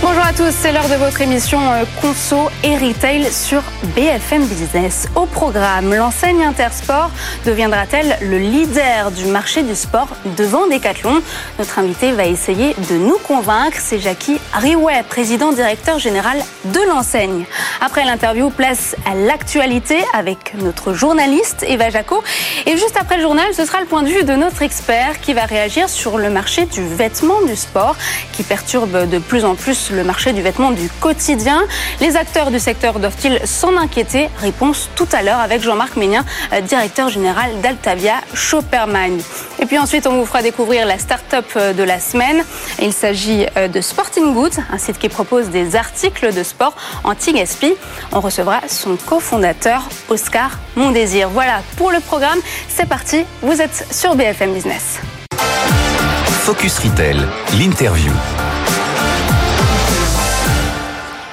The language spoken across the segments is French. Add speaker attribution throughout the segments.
Speaker 1: Bonjour à tous, c'est l'heure de votre émission euh, Conso et Retail sur BFM Business. Au programme, l'enseigne Intersport deviendra-t-elle le leader du marché du sport devant Decathlon? Notre invité va essayer de nous convaincre, c'est Jackie Riouet, président directeur général de l'enseigne. Après l'interview, place à l'actualité avec notre journaliste Eva Jaco. Et juste après le journal, ce sera le point de vue de notre expert qui va réagir sur le marché du vêtement du sport qui perturbe de plus en plus le marché du vêtement du quotidien. Les acteurs du secteur doivent-ils s'en inquiéter? Réponse tout à l'heure avec Jean-Marc Ménien, euh, directeur général d'Altavia Shopperman. Et puis ensuite, on vous fera découvrir la start-up euh, de la semaine. Il s'agit euh, de Sporting Goods, un site qui propose des articles de sport anti-gaspi. On recevra son cofondateur, Oscar Mondésir. Voilà pour le programme. C'est parti, vous êtes sur BFM Business.
Speaker 2: Focus Retail, l'interview.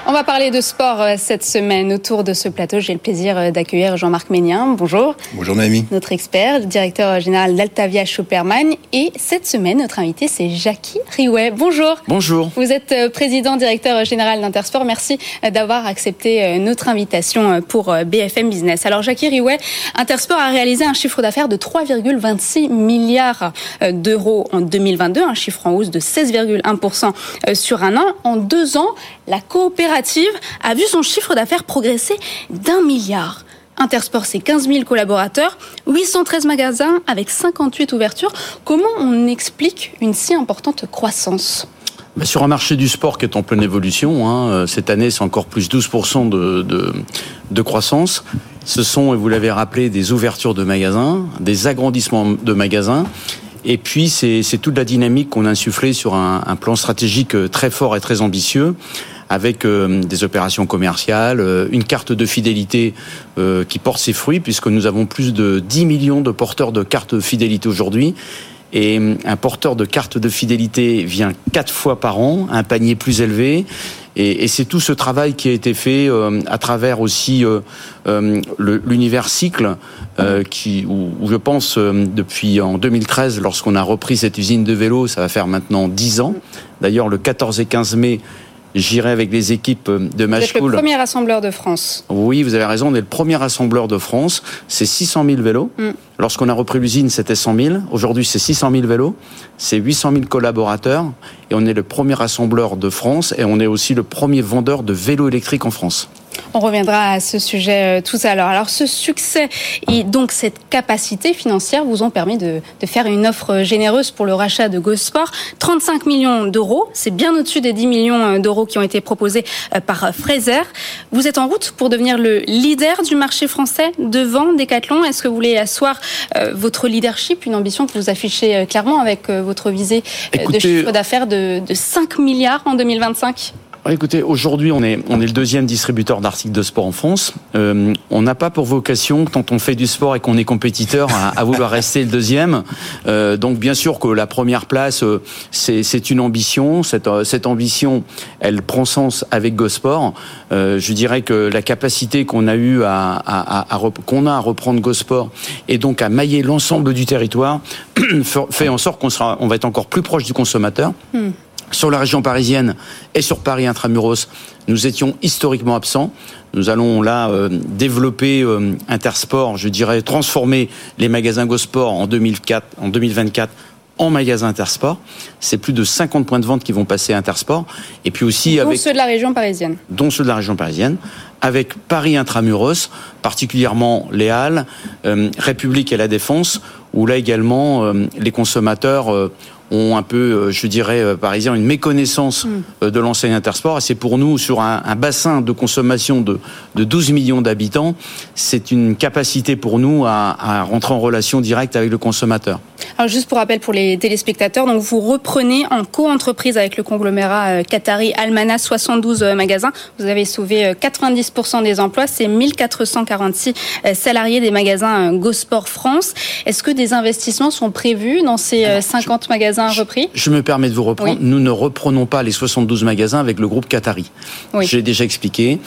Speaker 1: On va parler de sport euh, cette semaine. Autour de ce plateau, j'ai le plaisir euh, d'accueillir Jean-Marc Ménien. Bonjour.
Speaker 3: Bonjour Naomi.
Speaker 1: Notre expert, directeur général d'Altavia Shopperman. Et cette semaine, notre invité, c'est Jackie Riouet. Bonjour.
Speaker 3: Bonjour.
Speaker 1: Vous êtes euh, président, directeur général d'Intersport. Merci d'avoir accepté notre invitation pour BFM Business. Alors, Jackie Riouet, Intersport a réalisé un chiffre d'affaires de 3,26 milliards d'euros en 2022, un chiffre en hausse de 16,1% sur un an. En deux ans, la coopération a vu son chiffre d'affaires progresser d'un milliard. Intersport, c'est 15 000 collaborateurs, 813 magasins avec 58 ouvertures. Comment on explique une si importante croissance?
Speaker 3: Bah, sur un marché du sport qui est en pleine évolution, hein, euh, cette année c'est encore plus 12% de, croissance. Ce sont, et vous l'avez rappelé, des ouvertures de magasins, des agrandissements de magasins. Et puis c'est toute la dynamique qu'on a insufflée sur un, un plan stratégique euh, très fort et très ambitieux avec euh, des opérations commerciales, euh, une carte de fidélité euh, qui porte ses fruits, puisque nous avons plus de 10 millions de porteurs de cartes de fidélité aujourd'hui. Et un porteur de carte de fidélité vient quatre fois par an, un panier plus élevé. Et, c'est tout ce travail qui a été fait à travers aussi l'univers cycle, qui, où, je pense depuis en 2013, lorsqu'on a repris cette usine de vélo, ça va faire maintenant 10 ans. D'ailleurs, le 14 et 15 mai, J'irai avec les équipes de Match
Speaker 1: Vous êtes le premier rassembleur de France.
Speaker 3: Oui, vous avez raison, on est le premier rassembleur de France. C'est 600 000 vélos. Mm. Lorsqu'on a repris l'usine, c'était 100 000. Aujourd'hui, c'est 600 000 vélos. C'est 800 000 collaborateurs. Et on est le premier rassembleur de France. Et on est aussi le premier vendeur de vélos électriques en France.
Speaker 1: On reviendra à ce sujet euh, tout à l'heure. Alors ce succès et donc cette capacité financière vous ont permis de, faire une offre généreuse pour le rachat de GoSport. 35 millions d'euros, c'est bien au-dessus des 10 millions euh, d'euros qui ont été proposés euh, par Fraser. Vous êtes en route pour devenir le leader du marché français devant Decathlon. Est-ce que vous voulez asseoir votre leadership, une ambition que vous affichez clairement avec votre visée de chiffre d'affaires de, de 5 milliards en 2025
Speaker 3: Écoutez, aujourd'hui, on est, on est le deuxième distributeur d'articles de sport en France. Euh, on n'a pas pour vocation, quand on fait du sport et qu'on est compétiteur, à, vouloir rester le deuxième. Euh, donc, bien sûr que la première place, euh, c'est une ambition. Cette, euh, cette ambition, elle prend sens avec GoSport. Euh, je dirais que la capacité qu'on a eu à, à, à, qu'on a à reprendre GoSport et donc à mailler l'ensemble du territoire fait en sorte qu'on on va être encore plus proche du consommateur. Hmm. Sur la région parisienne et sur Paris intramuros, nous étions historiquement absents. Nous allons là euh, développer euh, Intersport, je dirais transformer les magasins GoSport en 2004, en 2024 en magasins Intersport. C'est plus de 50 points de vente qui vont passer à Intersport. Et puis aussi
Speaker 1: dont
Speaker 3: avec
Speaker 1: ceux de la région parisienne.
Speaker 3: Dont ceux de la région parisienne. Avec Paris intramuros, particulièrement les Halles, euh, République et la Défense, où là également les consommateurs ont un peu, euh, je dirais, euh, par exemple, une méconnaissance hmm. euh, de l'enseigne Intersport. Et c'est pour nous, sur un, bassin de consommation de, de 12 millions d'habitants, c'est une capacité pour nous à, à, rentrer en relation directe avec le consommateur.
Speaker 1: Alors juste pour rappel pour les téléspectateurs, donc vous reprenez en co-entreprise avec le conglomérat Qatari Almana 72 magasins. Vous avez sauvé 90% des emplois, c'est 1446 salariés des magasins GoSport France. Est-ce que des investissements sont prévus dans ces 50 magasins? Magasins repris
Speaker 3: Je me permets de vous reprendre. Nous ne reprenons pas les 72 magasins avec le groupe Qatari. J'ai déjà expliqué.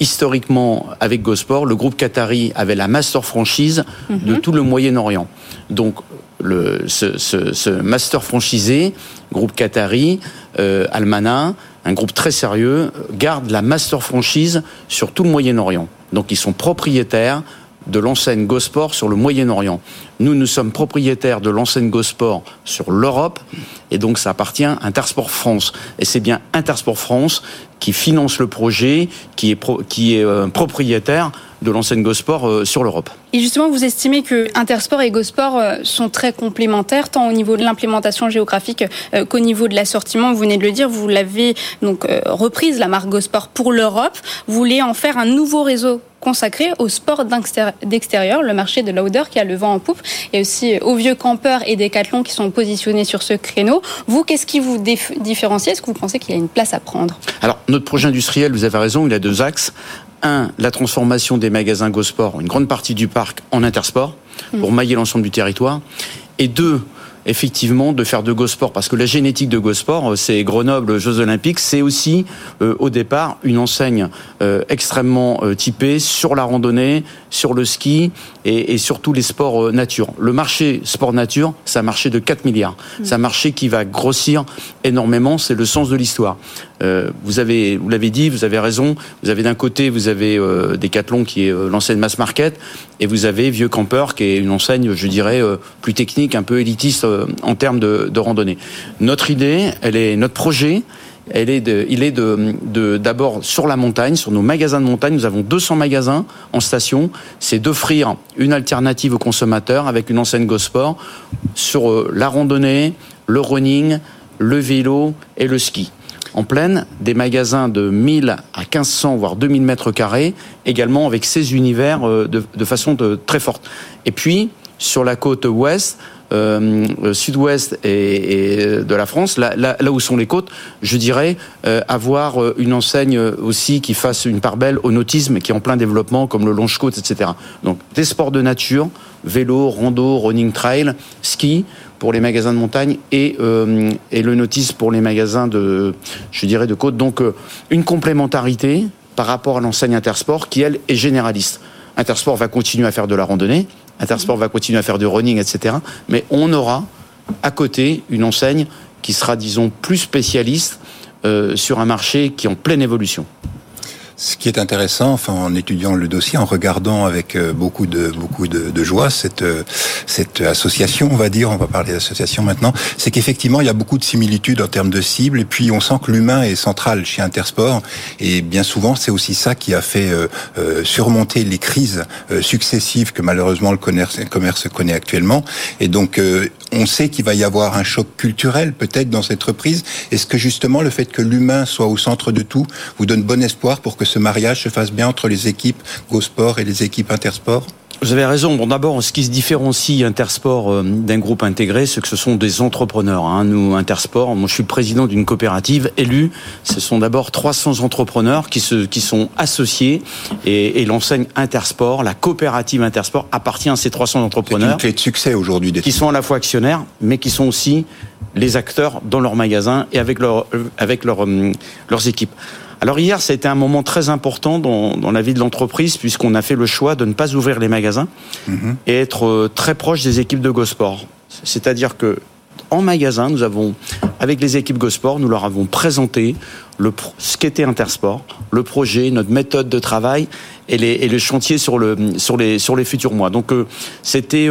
Speaker 3: Historiquement, avec Gosport, le groupe Qatari avait la master franchise de mhm. tout le Moyen-Orient. Donc, le, ce, master franchisé, groupe Qatari, euh, Almana, un groupe très sérieux, garde la master franchise sur tout le Moyen-Orient. Donc ils sont propriétaires de l'enseigne Gosport sur le Moyen-Orient. Nous, nous sommes propriétaires de l'enseigne Gosport sur l'Europe, et donc ça appartient à Intersport France. Et c'est bien Intersport France qui finance le projet, qui est, qui est euh, propriétaire de l'enseigne Gosport euh, sur l'Europe.
Speaker 1: Et justement, vous estimez que Intersport et Gosport euh, sont très complémentaires, tant au niveau de l'implémentation géographique qu'au niveau de l'assortiment. Vous venez de le dire, vous l'avez donc reprise la marque Gosport pour l'Europe. Vous voulez en faire un nouveau réseau consacré au sport d'extérieur, le marché de l'outdoor qui a le vent en poupe, et aussi aux vieux campeurs et décathlons qui sont positionnés sur ce créneau. Vous, qu'est-ce qui vous différencie? Est-ce que vous pensez qu'il y a une place à prendre?
Speaker 3: Alors, notre projet industriel, vous avez raison, il a deux axes. Un, la transformation des magasins GoSport, une grande partie du parc en intersport, pour mmh. mailler l'ensemble du territoire. Et deux, effectivement de faire de Gosport parce que la génétique de Gosport, euh, c'est Grenoble Jeux Olympiques, c'est aussi euh, au départ une enseigne euh, extrêmement typée sur la randonnée, sur le ski et, et sur tous les sports nature. Le marché sport nature, c'est un marché de 4 milliards. Mmh. C'est un marché qui va grossir énormément, c'est le sens de l'histoire. vous avez, vous l'avez dit, vous avez raison. Vous avez d'un côté, vous avez Decathlon qui est l'enseigne mass market, et vous avez Vieux Campeur qui est une enseigne, je dirais, plus technique, un peu élitiste euh, en termes de, randonnée. Notre idée, elle est notre projet. Elle est de, il est d'abord sur la montagne, sur nos magasins de montagne. Nous avons 200 magasins en station. C'est d'offrir une alternative aux consommateurs avec une enseigne GoSport sur euh, la randonnée, le running, le vélo et le ski en pleine, des magasins de 1000 à 1500 voire 2000 mètres carrés, également avec ces univers euh, de, façon très forte. Et puis sur la côte ouest, euh, euh, sud-ouest et, de la France, là, là, où sont les côtes, je dirais euh, avoir une enseigne aussi qui fasse une part belle au nautisme qui est en plein développement, comme le longe-côte, etc. Donc des sports de nature, vélo, rando, running trail, ski pour les magasins de montagne et, et le nautisme pour les magasins de, je dirais, de côte. Donc une complémentarité par rapport à l'enseigne Intersport qui, elle, est généraliste. Intersport va continuer à faire de la randonnée, Intersport va continuer à faire du running, etc. Mais on aura à côté une enseigne qui sera, disons, plus spécialiste euh, sur un marché qui est en pleine évolution.
Speaker 4: Ce qui est intéressant, enfin, en étudiant le dossier, en regardant avec euh, beaucoup de beaucoup de, joie cette euh, cette association, on va dire, on va parler d'association maintenant, c'est qu'effectivement il y a beaucoup de similitudes en termes de cibles, et puis on sent que l'humain est central chez Intersport, et bien souvent c'est aussi ça qui a fait euh, surmonter les crises successives que malheureusement le commerce, le commerce connaît actuellement, et donc on sait qu'il va y avoir un choc culturel peut-être dans cette reprise. Est-ce que justement le fait que l'humain soit au centre de tout vous donne bon espoir pour que ce mariage se fasse bien entre les équipes GoSport et les équipes Intersport?
Speaker 3: Vous avez raison. Bon, d'abord, ce qui se différencie Intersport euh, d'un groupe intégré, c'est que ce sont des entrepreneurs. Hein. Nous, Intersport, moi, je suis président d'une coopérative élue. Ce sont d'abord 300 entrepreneurs qui se, qui sont associés et, et l'enseigne Intersport, la coopérative Intersport, appartient à ces 300 entrepreneurs. C'est
Speaker 4: une clé de succès aujourd'hui.
Speaker 3: Qui sont à la fois actionnaires, mais qui sont aussi les acteurs dans leur magasin et avec leur, avec leur, euh, leurs équipes. Alors hier, ça a été un moment très important dans, la vie de l'entreprise puisqu'on a fait le choix de ne pas ouvrir les magasins mhm. et être euh, très proche des équipes de Gosport. C'est-à-dire que en magasin, nous avons, avec les équipes Gosport, nous leur avons présenté le, ce qu'était Intersport, le projet, notre méthode de travail et, les, et le chantier sur, le, sur, les, sur les futurs mois. Donc euh, c'était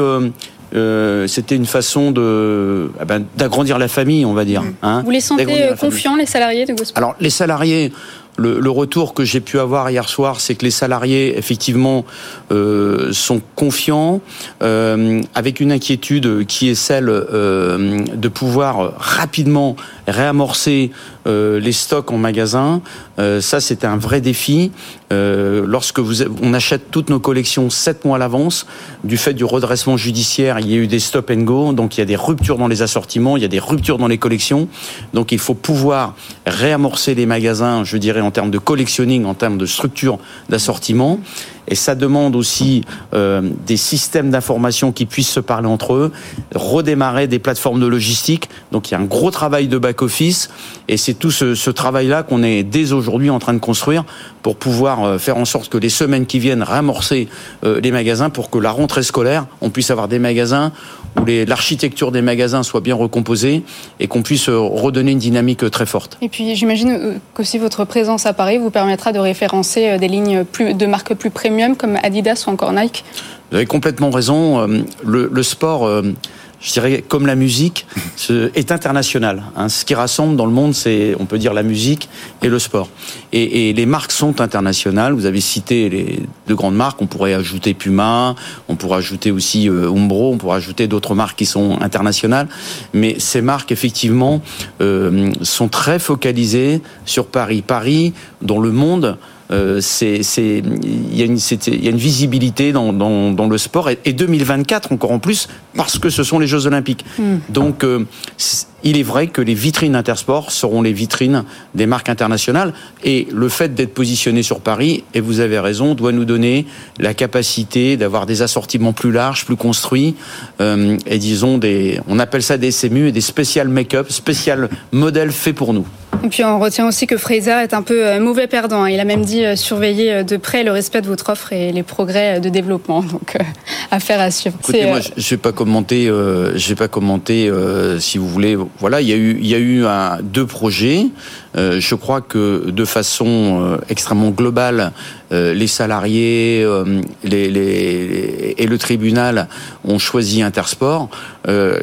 Speaker 3: euh, c'était une façon de eh ben, d'agrandir la famille, on va dire.
Speaker 1: Mhm. Hein, Vous les sentez confiants, les salariés de Gosport?
Speaker 3: Alors les salariés, le, retour que j'ai pu avoir hier soir, c'est que les salariés, effectivement, euh, sont confiants, euh, avec une inquiétude qui est celle euh, de pouvoir rapidement réamorcer les stocks en magasin. ça, c'est un vrai défi. lorsque vous, on achète toutes nos collections sept mois à l'avance, du fait du redressement judiciaire, il y a eu des stop and go, donc il y a des ruptures dans les assortiments, il y a des ruptures dans les collections. Donc il faut pouvoir réamorcer les magasins, je dirais, en termes de collectionning, en termes de structure d'assortiment. Et ça demande aussi euh, des systèmes d'information qui puissent se parler entre eux, redémarrer des plateformes de logistique. Donc il y a un gros travail de back-office et c'est tout ce, ce travail-là qu'on est dès aujourd'hui en train de construire pour pouvoir euh, faire en sorte que les semaines qui viennent ramorcer euh, les magasins pour que la rentrée scolaire, on puisse avoir des magasins où l'architecture des magasins soit bien recomposée et qu'on puisse euh, redonner une dynamique très forte.
Speaker 1: Et puis j'imagine qu'aussi votre présence à Paris vous permettra de référencer des lignes plus, de marques plus premium comme Adidas ou encore Nike.
Speaker 3: Vous avez complètement raison. Le, le sport je dirais, comme la musique, est international. Hein. Ce qui rassemble dans le monde, c'est, on peut dire, la musique et le sport. Et, les marques sont internationales. Vous avez cité les deux grandes marques. On pourrait ajouter Puma, on pourrait ajouter aussi euh, Umbro, on pourrait ajouter d'autres marques qui sont internationales. Mais ces marques, effectivement, euh, sont très focalisées sur Paris. Paris, dans le monde, euh, c'est il y, a une, y a une visibilité dans, dans, dans le sport et, et, 2024 encore en plus parce que ce sont les Jeux Olympiques. Mm. Donc euh, il est vrai que les vitrines Intersport seront les vitrines des marques internationales et le fait d'être positionné sur Paris, et vous avez raison, doit nous donner la capacité d'avoir des assortiments plus larges, plus construits, euh, et disons des, on appelle ça des SMU et des spécial make-up, spécial modèles faits pour nous.
Speaker 1: Et puis on retient aussi que Fraser est un peu euh, mauvais perdant. Hein. Il a même dit euh, surveiller euh, de près le respect de votre offre et les progrès de développement. Donc affaire à suivre.
Speaker 3: Écoutez, moi, je vais pas commenter. Euh, je vais pas commenter euh, si vous voulez. Voilà, il y a eu, il y a eu un, deux projets. Euh, je crois que de façon extrêmement globale, les salariés les, les, et le tribunal ont choisi Intersport.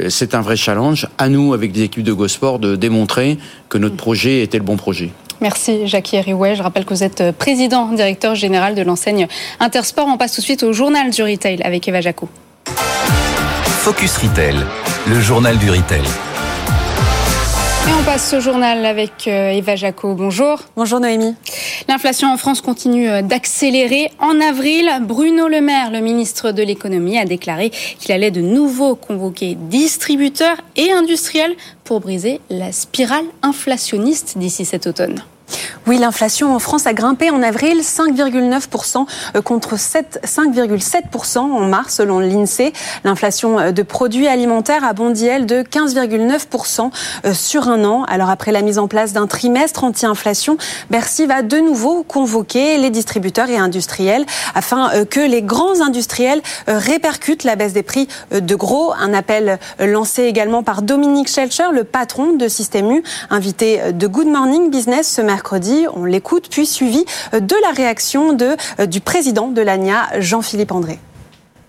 Speaker 3: C'est un vrai challenge. À nous, avec les équipes de GoSport, de démontrer que notre projet était le bon projet.
Speaker 1: Merci Jackie Heriway. Je rappelle que vous êtes président, directeur général de l'enseigne Intersport. On passe tout de suite au journal du retail avec Eva Jaco.
Speaker 2: Focus Retail, le journal du retail.
Speaker 1: Et on passe ce journal avec euh, Eva Jaco. Bonjour.
Speaker 5: Bonjour Noémie.
Speaker 1: L'inflation en France continue euh, d'accélérer. En avril, Bruno Le Maire, le ministre de l'économie, a déclaré qu'il allait de nouveau convoquer distributeurs et industriels pour briser la spirale inflationniste d'ici cet automne.
Speaker 5: Oui, l'inflation en France a grimpé en avril 5,9% euh, contre 5,7% en mars selon l'INSEE. L'inflation euh, de produits alimentaires a bondi elle de 15,9% euh, sur un an. Alors après la mise en place d'un trimestre anti-inflation, Bercy va de nouveau convoquer les distributeurs et industriels afin que les grands industriels répercutent la baisse des prix de gros. Un appel lancé également par Dominique Schelcher, le patron de Système U, invité de Good Morning Business ce mercredi on l'écoute, puis suivi de la réaction de, euh, du président de l'ANIA, Jean-Philippe André.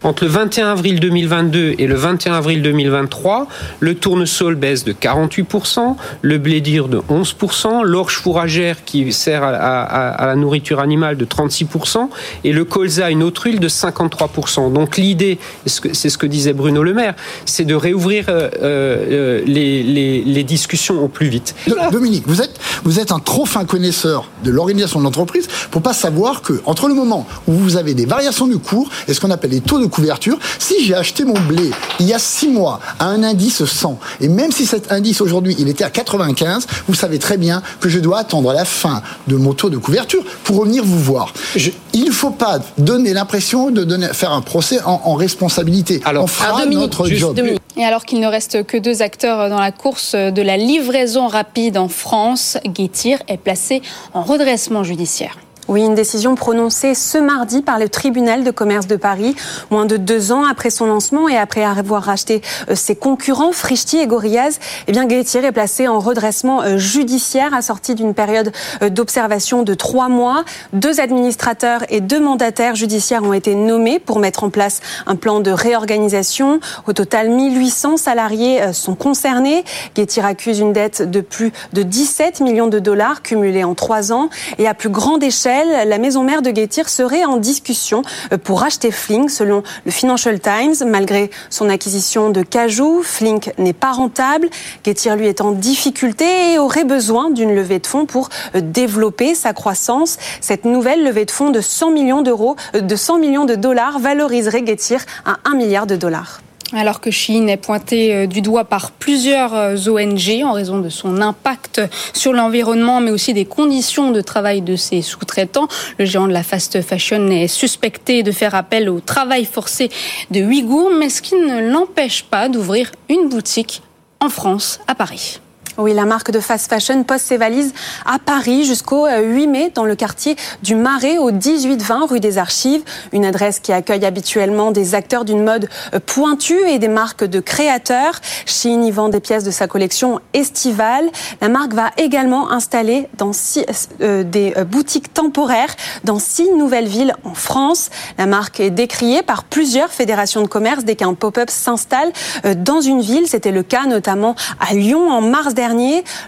Speaker 6: Entre le 21 avril 2022 et le 21 avril 2023, le tournesol baisse de 48%, le blé dur de 11%, l'orge fourragère qui sert à, la nourriture animale de 36% et le colza, une autre huile, de 53%. Donc l'idée, c'est ce que disait Bruno Le Maire, c'est de réouvrir euh, euh, les, discussions au plus vite.
Speaker 7: Dominique, vous êtes, vous êtes un trop fin connaisseur de l'organisation de l'entreprise pour pas savoir que entre le moment où vous avez des variations de cours et ce qu'on appelle les taux de couverture. Si j'ai acheté mon blé il y a six mois à un indice 100, et même si cet indice aujourd'hui il était à 95, vous savez très bien que je dois attendre la fin de mon taux de couverture pour revenir vous voir. Je, il ne faut pas donner l'impression de donner, faire un procès en, en responsabilité.
Speaker 1: Alors,
Speaker 7: on fera notre job.
Speaker 1: Et alors qu'il ne reste que deux acteurs dans la course de la livraison rapide en France, Guettir est placé en redressement judiciaire.
Speaker 5: Oui, une décision prononcée ce mardi par le tribunal de commerce de Paris, moins de deux ans après son lancement et après avoir racheté euh, ses concurrents, Frischti et Gorillaz. Eh bien, Guettier est placé en redressement euh, judiciaire, assorti d'une période euh, d'observation de trois mois. Deux administrateurs et deux mandataires judiciaires ont été nommés pour mettre en place un plan de réorganisation. Au total, 1800 salariés sont concernés. Guettier accuse une dette de plus de 17 millions de dollars cumulés en trois ans et à plus grande échelle la maison mère de Getir serait en discussion euh, pour acheter Flink, selon le Financial Times. Malgré son acquisition de Cajou, Flink n'est pas rentable. Getir, lui, est en difficulté et aurait besoin d'une levée de fonds pour euh, développer sa croissance. Cette nouvelle levée de fonds de 100 millions d'euros, euh, de 100 millions de dollars valoriserait Getir à 1 milliard de dollars.
Speaker 1: Alors que Chine est pointée euh, du doigt par plusieurs euh, ONG en raison de son impact sur l'environnement, mais aussi des conditions de travail de ses sous-traitants, le géant de la fast fashion est suspecté de faire appel au travail forcé de Ouïghours, mais ce qui ne l'empêche pas d'ouvrir une boutique en France, à Paris.
Speaker 5: Oui, la marque de fast fashion pose ses valises à Paris jusqu'au 8 euh, mai dans le quartier du Marais au 18-20 rue des Archives, une adresse qui accueille habituellement des acteurs d'une mode euh, pointue et des marques de créateurs. Chine y vend des pièces de sa collection estivale. La marque va également installer dans six, euh, des boutiques temporaires dans six nouvelles villes en France. La marque est décriée par plusieurs fédérations de commerce dès qu'un pop-up s'installe dans une ville. C'était le cas notamment à Lyon en mars dernier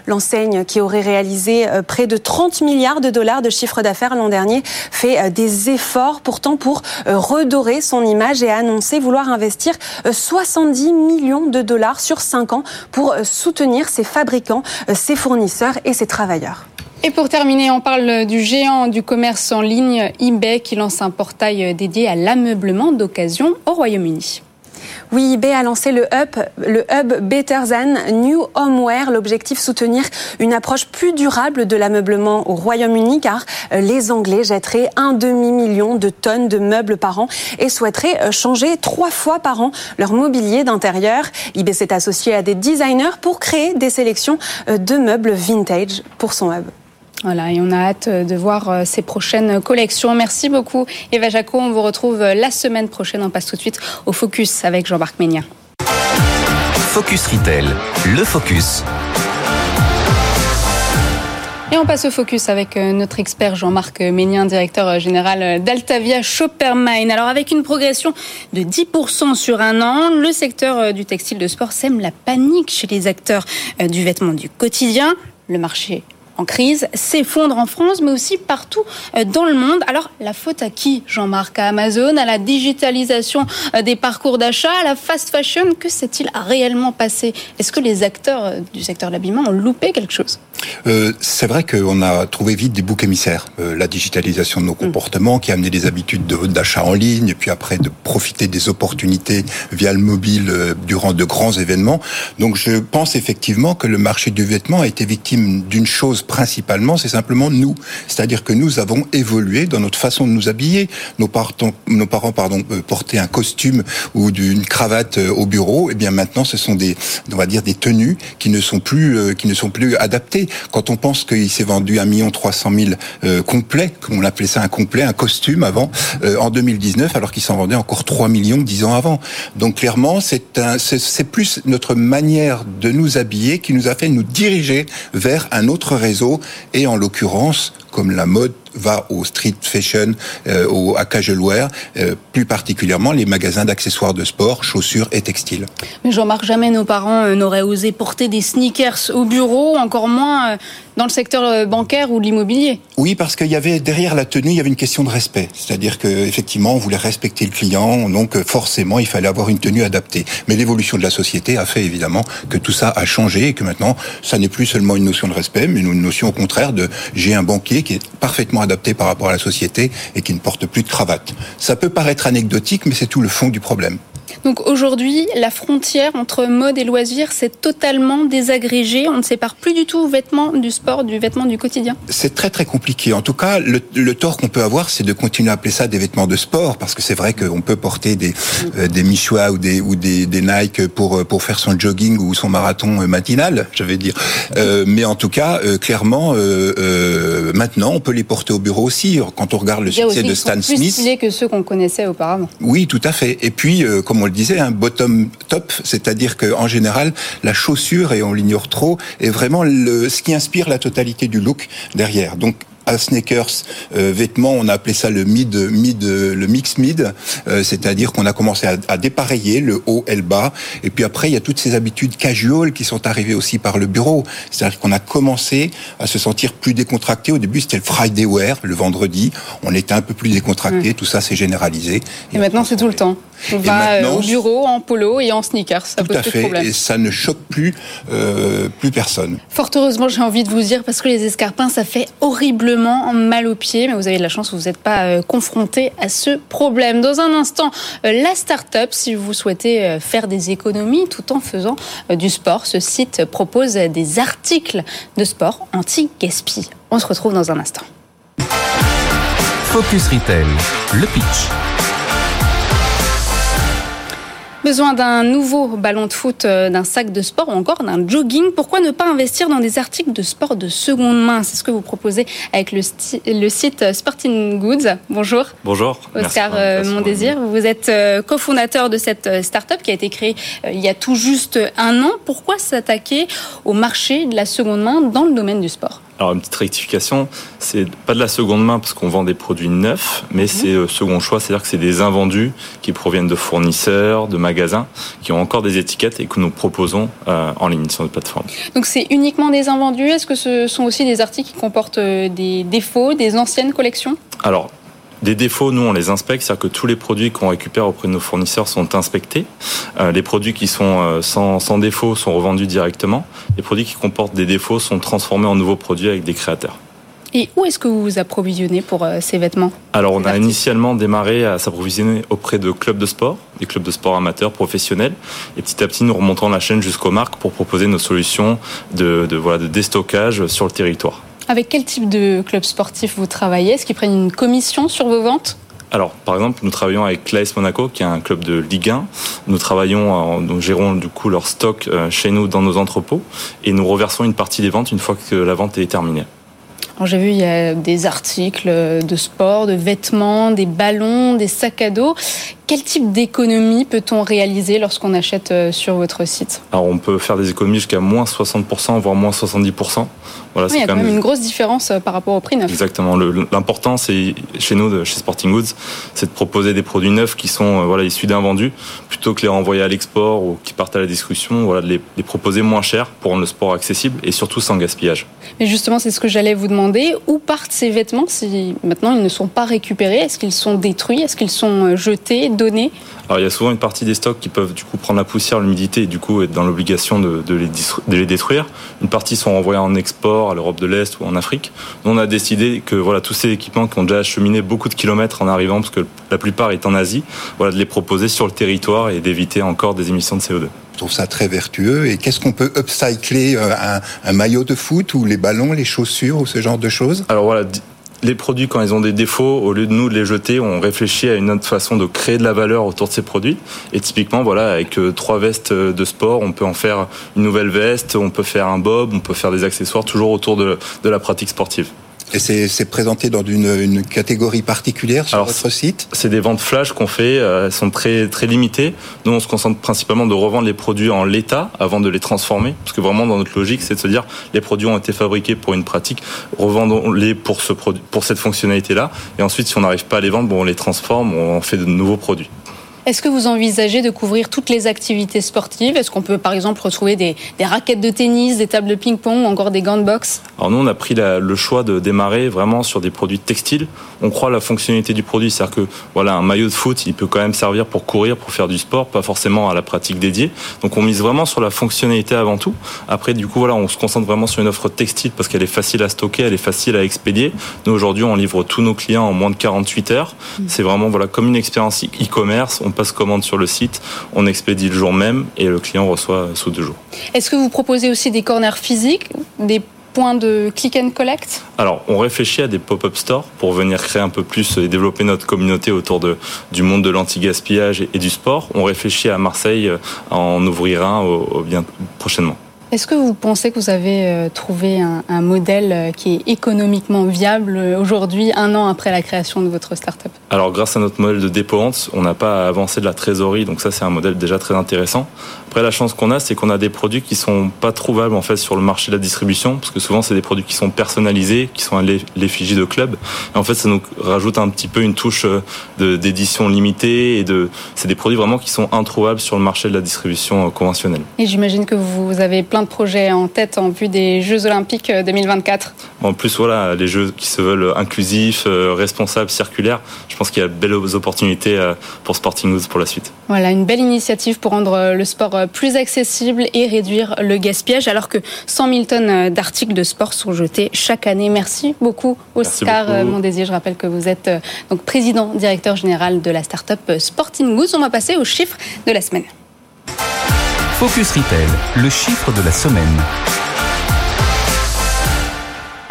Speaker 5: L'enseigne qui aurait réalisé euh, près de 30 milliards de dollars de chiffre d'affaires l'an dernier fait euh, des efforts pourtant pour euh, redorer son image et a annoncé vouloir investir 70 millions de dollars sur 5 ans pour soutenir ses fabricants, ses fournisseurs et ses travailleurs.
Speaker 1: Et pour terminer, on parle du géant du commerce en ligne eBay qui lance un portail dédié à l'ameublement d'occasion au Royaume-Uni.
Speaker 5: Oui, eBay a lancé le hub, Better Than New Homeware. L'objectif soutenir une approche plus durable de l'ameublement au Royaume-Uni, car euh, les Anglais jetteraient un demi-million de tonnes de meubles par an et souhaiteraient euh, changer trois fois par an leur mobilier d'intérieur. eBay s'est associé à des designers pour créer des sélections euh, de meubles vintage pour son hub.
Speaker 1: Voilà, et on a hâte de voir ces prochaines collections. Merci beaucoup, Eva Jaco. On vous retrouve la semaine prochaine. On passe tout de suite au Focus avec Jean-Marc Ménia.
Speaker 2: Focus Retail, le Focus.
Speaker 1: Et on passe au focus avec euh, notre expert Jean-Marc Ménien, directeur général d'Altavia Shoppermine. Alors avec une progression de 10% sur un an, le secteur euh, du textile de sport sème la panique chez les acteurs euh, du vêtement du quotidien. Le marché en crise s'effondre en France, mais aussi partout euh, dans le monde. Alors, la faute à qui, Jean-Marc? À Amazon, à la digitalisation euh, des parcours d'achat, à la fast fashion? Que s'est-il réellement passé? Est-ce que les acteurs euh, du secteur de l'habillement ont loupé quelque chose?
Speaker 4: Euh, C'est vrai qu'on a trouvé vite des boucs émissaires. Euh, la digitalisation de nos mm. comportements qui a amené des habitudes d'achat en ligne, et puis après de profiter des opportunités via le mobile euh, durant de grands événements. Donc je pense effectivement que le marché du vêtement a été victime d'une chose principalement, c'est simplement nous. C'est-à-dire que nous avons évolué dans notre façon de nous habiller. Nos, parents, nos parents pardon, portaient un costume ou d'une cravate au bureau. Et eh bien maintenant, ce sont des, on va dire, des tenues qui ne sont plus, qui ne sont plus adaptées. Quand on pense qu'il s'est vendu un million trois cent mille euh, complets, comme on appelait ça un complet, un costume avant, euh, en 2019, alors qu'il s'en vendait encore 3 millions dix ans avant. Donc clairement, c'est c'est plus notre manière de nous habiller qui nous a fait nous diriger vers un autre réseau, et en l'occurrence, comme la mode va au street fashion, euh, au à casual wear, euh, plus particulièrement les magasins d'accessoires de sport, chaussures et textiles.
Speaker 1: Mais Jean-Marc, jamais nos parents euh, n'auraient osé porter des sneakers au bureau, encore moins dans le secteur bancaire ou l'immobilier.
Speaker 4: Oui, parce qu'il y avait derrière la tenue, il y avait une question de respect. C'est-à-dire que effectivement, on voulait respecter le client, donc forcément, il fallait avoir une tenue adaptée. Mais l'évolution de la société a fait évidemment que tout ça a changé et que maintenant, ça n'est plus seulement une notion de respect, mais une notion au contraire de j'ai un banquier qui est parfaitement adapté par rapport à la société et qui ne porte plus de cravate. Ça peut paraître anecdotique, mais c'est tout le fond du problème.
Speaker 1: Donc aujourd'hui, la frontière entre mode et loisirs s'est totalement désagrégée. On ne sépare plus du tout vêtements du sport du vêtement du quotidien.
Speaker 4: C'est très très compliqué. En tout cas, le, le tort qu'on peut avoir, c'est de continuer à appeler ça des vêtements de sport, parce que c'est vrai qu'on peut porter des euh, des Michois ou des ou des, des, Nike pour euh, pour faire son jogging ou son marathon euh, matinal, je vais dire. Euh, mais en tout cas, euh, clairement, euh, maintenant, on peut les porter au bureau aussi. Quand on regarde le succès de Stan
Speaker 1: Smith,
Speaker 4: plus
Speaker 1: stylés que ceux qu'on connaissait auparavant.
Speaker 4: Oui, tout à fait. Et puis, comme on le disait, un bottom top, c'est-à-dire qu'en général, la chaussure, et on l'ignore trop, est vraiment le, ce qui inspire la totalité du look derrière. Donc à sneakers euh, vêtements, on a appelé ça le mid, mid, le mix mid, euh, c'est-à-dire qu'on a commencé à, à, dépareiller le haut et le bas, et puis après il y a toutes ces habitudes casual qui sont arrivées aussi par le bureau, c'est-à-dire qu'on a commencé à se sentir plus décontracté. Au début c'était le Friday wear, le vendredi, on était un peu plus décontracté, mmh. tout ça s'est généralisé.
Speaker 1: Et, et maintenant c'est tout le temps. On va au bureau en polo et en sneakers, ça
Speaker 4: tout
Speaker 1: pose
Speaker 4: à fait,
Speaker 1: de problème.
Speaker 4: et ça ne choque plus, euh, plus personne.
Speaker 1: Fort heureusement, j'ai envie de vous dire, parce que les escarpins, ça fait horriblement mal aux pieds, mais vous avez de la chance, vous n'êtes pas euh, confronté à ce problème. Dans un instant, euh, la start-up, si vous souhaitez euh, faire des économies tout en faisant euh, du sport, ce site propose des articles de sport anti-gaspi. On se retrouve dans un instant.
Speaker 2: Focus Retail, le pitch.
Speaker 1: Besoin d'un nouveau ballon de foot, euh, d'un sac de sport ou encore d'un jogging. Pourquoi ne pas investir dans des articles de sport de seconde main? C'est ce que vous proposez avec le, site Sporting Goods. Bonjour.
Speaker 8: Bonjour.
Speaker 1: Oscar euh. Mondésir, vous êtes euh, cofondateur de cette euh, start-up qui a été créée euh, il y a tout juste un an. Pourquoi s'attaquer au marché de la seconde main dans le domaine du sport?
Speaker 8: Alors une petite rectification, c'est pas de la seconde main parce qu'on vend des produits neufs,
Speaker 1: Mhm.
Speaker 8: mais c'est euh, second choix, c'est-à-dire que c'est des invendus qui proviennent de fournisseurs, de magasins, qui ont encore des étiquettes et que nous proposons euh, en ligne sur notre plateforme.
Speaker 1: Donc c'est uniquement des invendus? Est-ce que ce sont aussi des articles qui comportent euh, des défauts, des anciennes collections?
Speaker 8: Alors, des défauts, nous, on les inspecte, c'est-à-dire que tous les produits qu'on récupère auprès de nos fournisseurs sont inspectés. Euh, les produits qui sont euh, sans, sans défaut sont revendus directement. Les produits qui comportent des défauts sont transformés en nouveaux produits avec des créateurs.
Speaker 1: Et où est-ce que vous vous approvisionnez pour euh, ces vêtements?
Speaker 8: Alors, on a initialement démarré à s'approvisionner auprès de clubs de sport, des clubs de sport amateurs, professionnels, et petit à petit, nous remontons la chaîne jusqu'aux marques pour proposer nos solutions de, de, voilà, de déstockage sur le territoire.
Speaker 1: Avec quel type de club sportif vous travaillez? Est-ce qu'ils prennent une commission sur vos ventes?
Speaker 8: Alors, par exemple, nous travaillons avec l'AS Monaco, qui est un club de Ligue 1. Nous travaillons, nous gérons du coup leur stock euh, chez nous dans nos entrepôts, et nous reversons une partie des ventes une fois que la vente est terminée.
Speaker 1: J'ai vu, il y a des articles de sport, de vêtements, des ballons, des sacs à dos. Quel type d'économie peut-on réaliser lorsqu'on achète euh, sur votre site?
Speaker 8: Alors, on peut faire des économies jusqu'à moins 60%, voire moins 70%. Voilà,
Speaker 1: Oui, Il y a quand même une grosse différence euh, par rapport au prix neuf.
Speaker 8: Exactement. L'important, c'est chez nous, chez Sporting Goods, c'est de proposer des produits neufs qui sont euh, voilà issus d'invendus, plutôt que les renvoyer à l'export ou qui partent à la discussion. Voilà, de les, les proposer moins cher pour rendre le sport accessible et surtout sans gaspillage.
Speaker 1: Mais justement, c'est ce que j'allais vous demander. Où partent ces vêtements si maintenant ils ne sont pas récupérés? Est-ce qu'ils sont détruits? Est-ce qu'ils sont jetés,
Speaker 8: Alors il y a souvent une partie des stocks qui peuvent du coup prendre la poussière, l'humidité et du coup être dans l'obligation de, de les distru- de les détruire. Une partie sont renvoyés en export à l'Europe de l'Est ou en Afrique. Nous on a décidé que voilà tous ces équipements qui ont déjà acheminé beaucoup de kilomètres en arrivant, parce que la plupart est en Asie, voilà de les proposer sur le territoire et d'éviter encore des émissions de CO2.
Speaker 4: Je trouve ça très vertueux. Et qu'est-ce qu'on peut upcycler euh, un, un maillot de foot ou les ballons, les chaussures ou ce genre de choses?
Speaker 8: Alors voilà, les produits quand ils ont des défauts, au lieu de nous de les jeter, on réfléchit à une autre façon de créer de la valeur autour de ces produits. Et typiquement, voilà, avec euh, trois vestes euh, de sport, on peut en faire une nouvelle veste, on peut faire un bob, on peut faire des accessoires, toujours autour de, de la pratique sportive.
Speaker 4: Et c'est présenté dans une, une catégorie particulière sur
Speaker 8: Alors,
Speaker 4: votre site?
Speaker 8: C'est des ventes flash qu'on fait, euh, elles sont très très limitées. Nous, on se concentre principalement de revendre les produits en l'état avant de les transformer, parce que vraiment dans notre logique, c'est de se dire les produits ont été fabriqués pour une pratique, revendons-les pour ce produit, pour cette fonctionnalité-là, et ensuite, si on n'arrive pas à les vendre, bon, on les transforme, on fait de nouveaux produits.
Speaker 1: Est-ce que vous envisagez de couvrir toutes les activités sportives? Est-ce qu'on peut par exemple retrouver des, des raquettes de tennis, des tables de ping-pong, encore des gants de boxe?
Speaker 8: Alors nous, on a pris la- le choix de démarrer vraiment sur des produits textiles. On croit à la fonctionnalité du produit, c'est-à-dire que voilà, un maillot de foot, il peut quand même servir pour courir, pour faire du sport, pas forcément à la pratique dédiée. Donc on mise vraiment sur la fonctionnalité avant tout. Après, du coup, voilà, on se concentre vraiment sur une offre textile parce qu'elle est facile à stocker, elle est facile à expédier. Nous aujourd'hui, on livre tous nos clients en moins de 48 heures. C'est vraiment voilà comme une expérience e-commerce. On passe commande sur le site, on expédie le jour même et le client reçoit sous deux jours.
Speaker 1: Est-ce que vous proposez aussi des corners physiques, des points de click and collect?
Speaker 8: Alors, on réfléchit à des pop-up stores pour venir créer un peu plus et développer notre communauté autour de, du monde de l'anti-gaspillage et, et du sport. On réfléchit à Marseille euh, à en ouvrir un au, au bien prochainement.
Speaker 1: Est-ce que vous pensez que vous avez euh, trouvé un, modèle euh, qui est économiquement viable euh, aujourd'hui, un an après la création de votre start-up?
Speaker 8: Alors, grâce à notre modèle de dépôt-vente, on n'a pas à avancer de la trésorerie, donc ça, c'est un modèle déjà très intéressant. Après, la chance qu'on a, c'est qu'on a des produits qui sont pas trouvables en fait sur le marché de la distribution, parce que souvent, c'est des produits qui sont personnalisés, qui sont à l'eff- l'effigie de club. Et en fait, ça nous rajoute un petit peu une touche euh, d'édition limitée et de, c'est des produits vraiment qui sont introuvables sur le marché de la distribution euh, conventionnelle.
Speaker 1: Et j'imagine que vous avez plein de projets en tête en vue des Jeux Olympiques 2024.
Speaker 8: En plus, voilà, les Jeux qui se veulent inclusifs, responsables, circulaires, je pense qu'il y a de belles opportunités pour Sporting Goods pour la suite.
Speaker 1: Voilà, une belle initiative pour rendre le sport plus accessible et réduire le gaspillage, alors que 100 000 tonnes d'articles de sport sont jetés chaque année. Merci beaucoup, Oscar Mondésir. Je rappelle que vous êtes donc président, directeur général de la start-up Sporting Goods. On va passer aux chiffres de la semaine.
Speaker 2: Focus Retail, le chiffre de la semaine.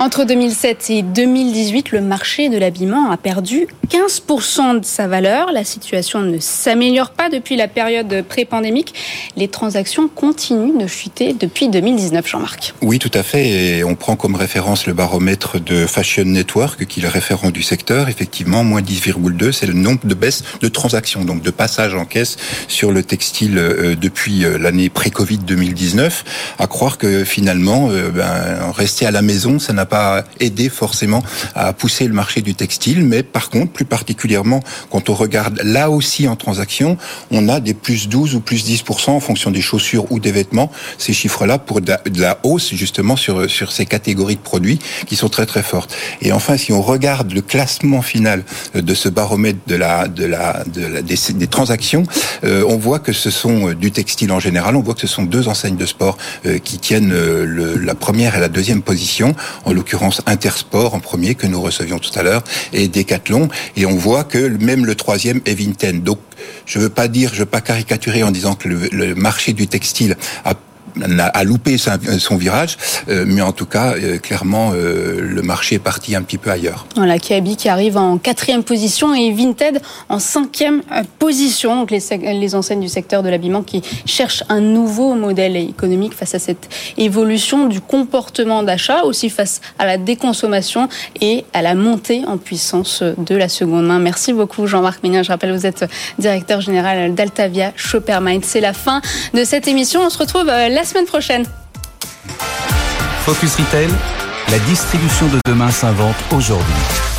Speaker 1: Entre 2007 et 2018, le marché de l'habillement a perdu 15% de sa valeur. La situation ne s'améliore pas depuis la période pré-pandémique. Les transactions continuent de chuter depuis 2019, Jean-Marc.
Speaker 4: Oui, tout à fait. Et on prend comme référence le baromètre de Fashion Network, qui est le référent du secteur. Effectivement, moins 10,2, c'est le nombre de baisses de transactions, donc de passages en caisse sur le textile euh, depuis euh, l'année pré-Covid 2019. À croire que finalement, euh, ben, rester à la maison, ça n'a pas aidé forcément à pousser le marché du textile, mais par contre, plus particulièrement quand on regarde là aussi en transaction, on a des plus 12 ou plus 10% en fonction des chaussures ou des vêtements. Ces chiffres-là pour de la, hausse justement sur, sur ces catégories de produits qui sont très très fortes. Et enfin, si on regarde le classement final de ce baromètre de la, de la, de des, transactions, euh, on voit que ce sont euh, du textile en général, on voit que ce sont deux enseignes de sport euh, qui tiennent la première et la deuxième position. L'occurrence Intersport en premier que nous recevions tout à l'heure et Decathlon et on voit que même le troisième est Vinted. Donc je veux pas dire, je veux pas caricaturer en disant que le marché du textile a a loupé son virage, euh, mais en tout cas, euh, clairement, euh, le marché est parti un petit peu ailleurs.
Speaker 1: Voilà, Kiabi qui arrive en quatrième position et Vinted en cinquième position. Donc les, les enseignes du secteur de l'habillement qui cherchent un nouveau modèle économique face à cette évolution du comportement d'achat, aussi face à la déconsommation et à la montée en puissance de la seconde main. Merci beaucoup Jean-Marc Ménien. Je rappelle, vous êtes directeur général d'Altavia Shoppermind. C'est la fin de cette émission. On se retrouve la la semaine prochaine.
Speaker 2: Focus Retail, la distribution de demain s'invente aujourd'hui.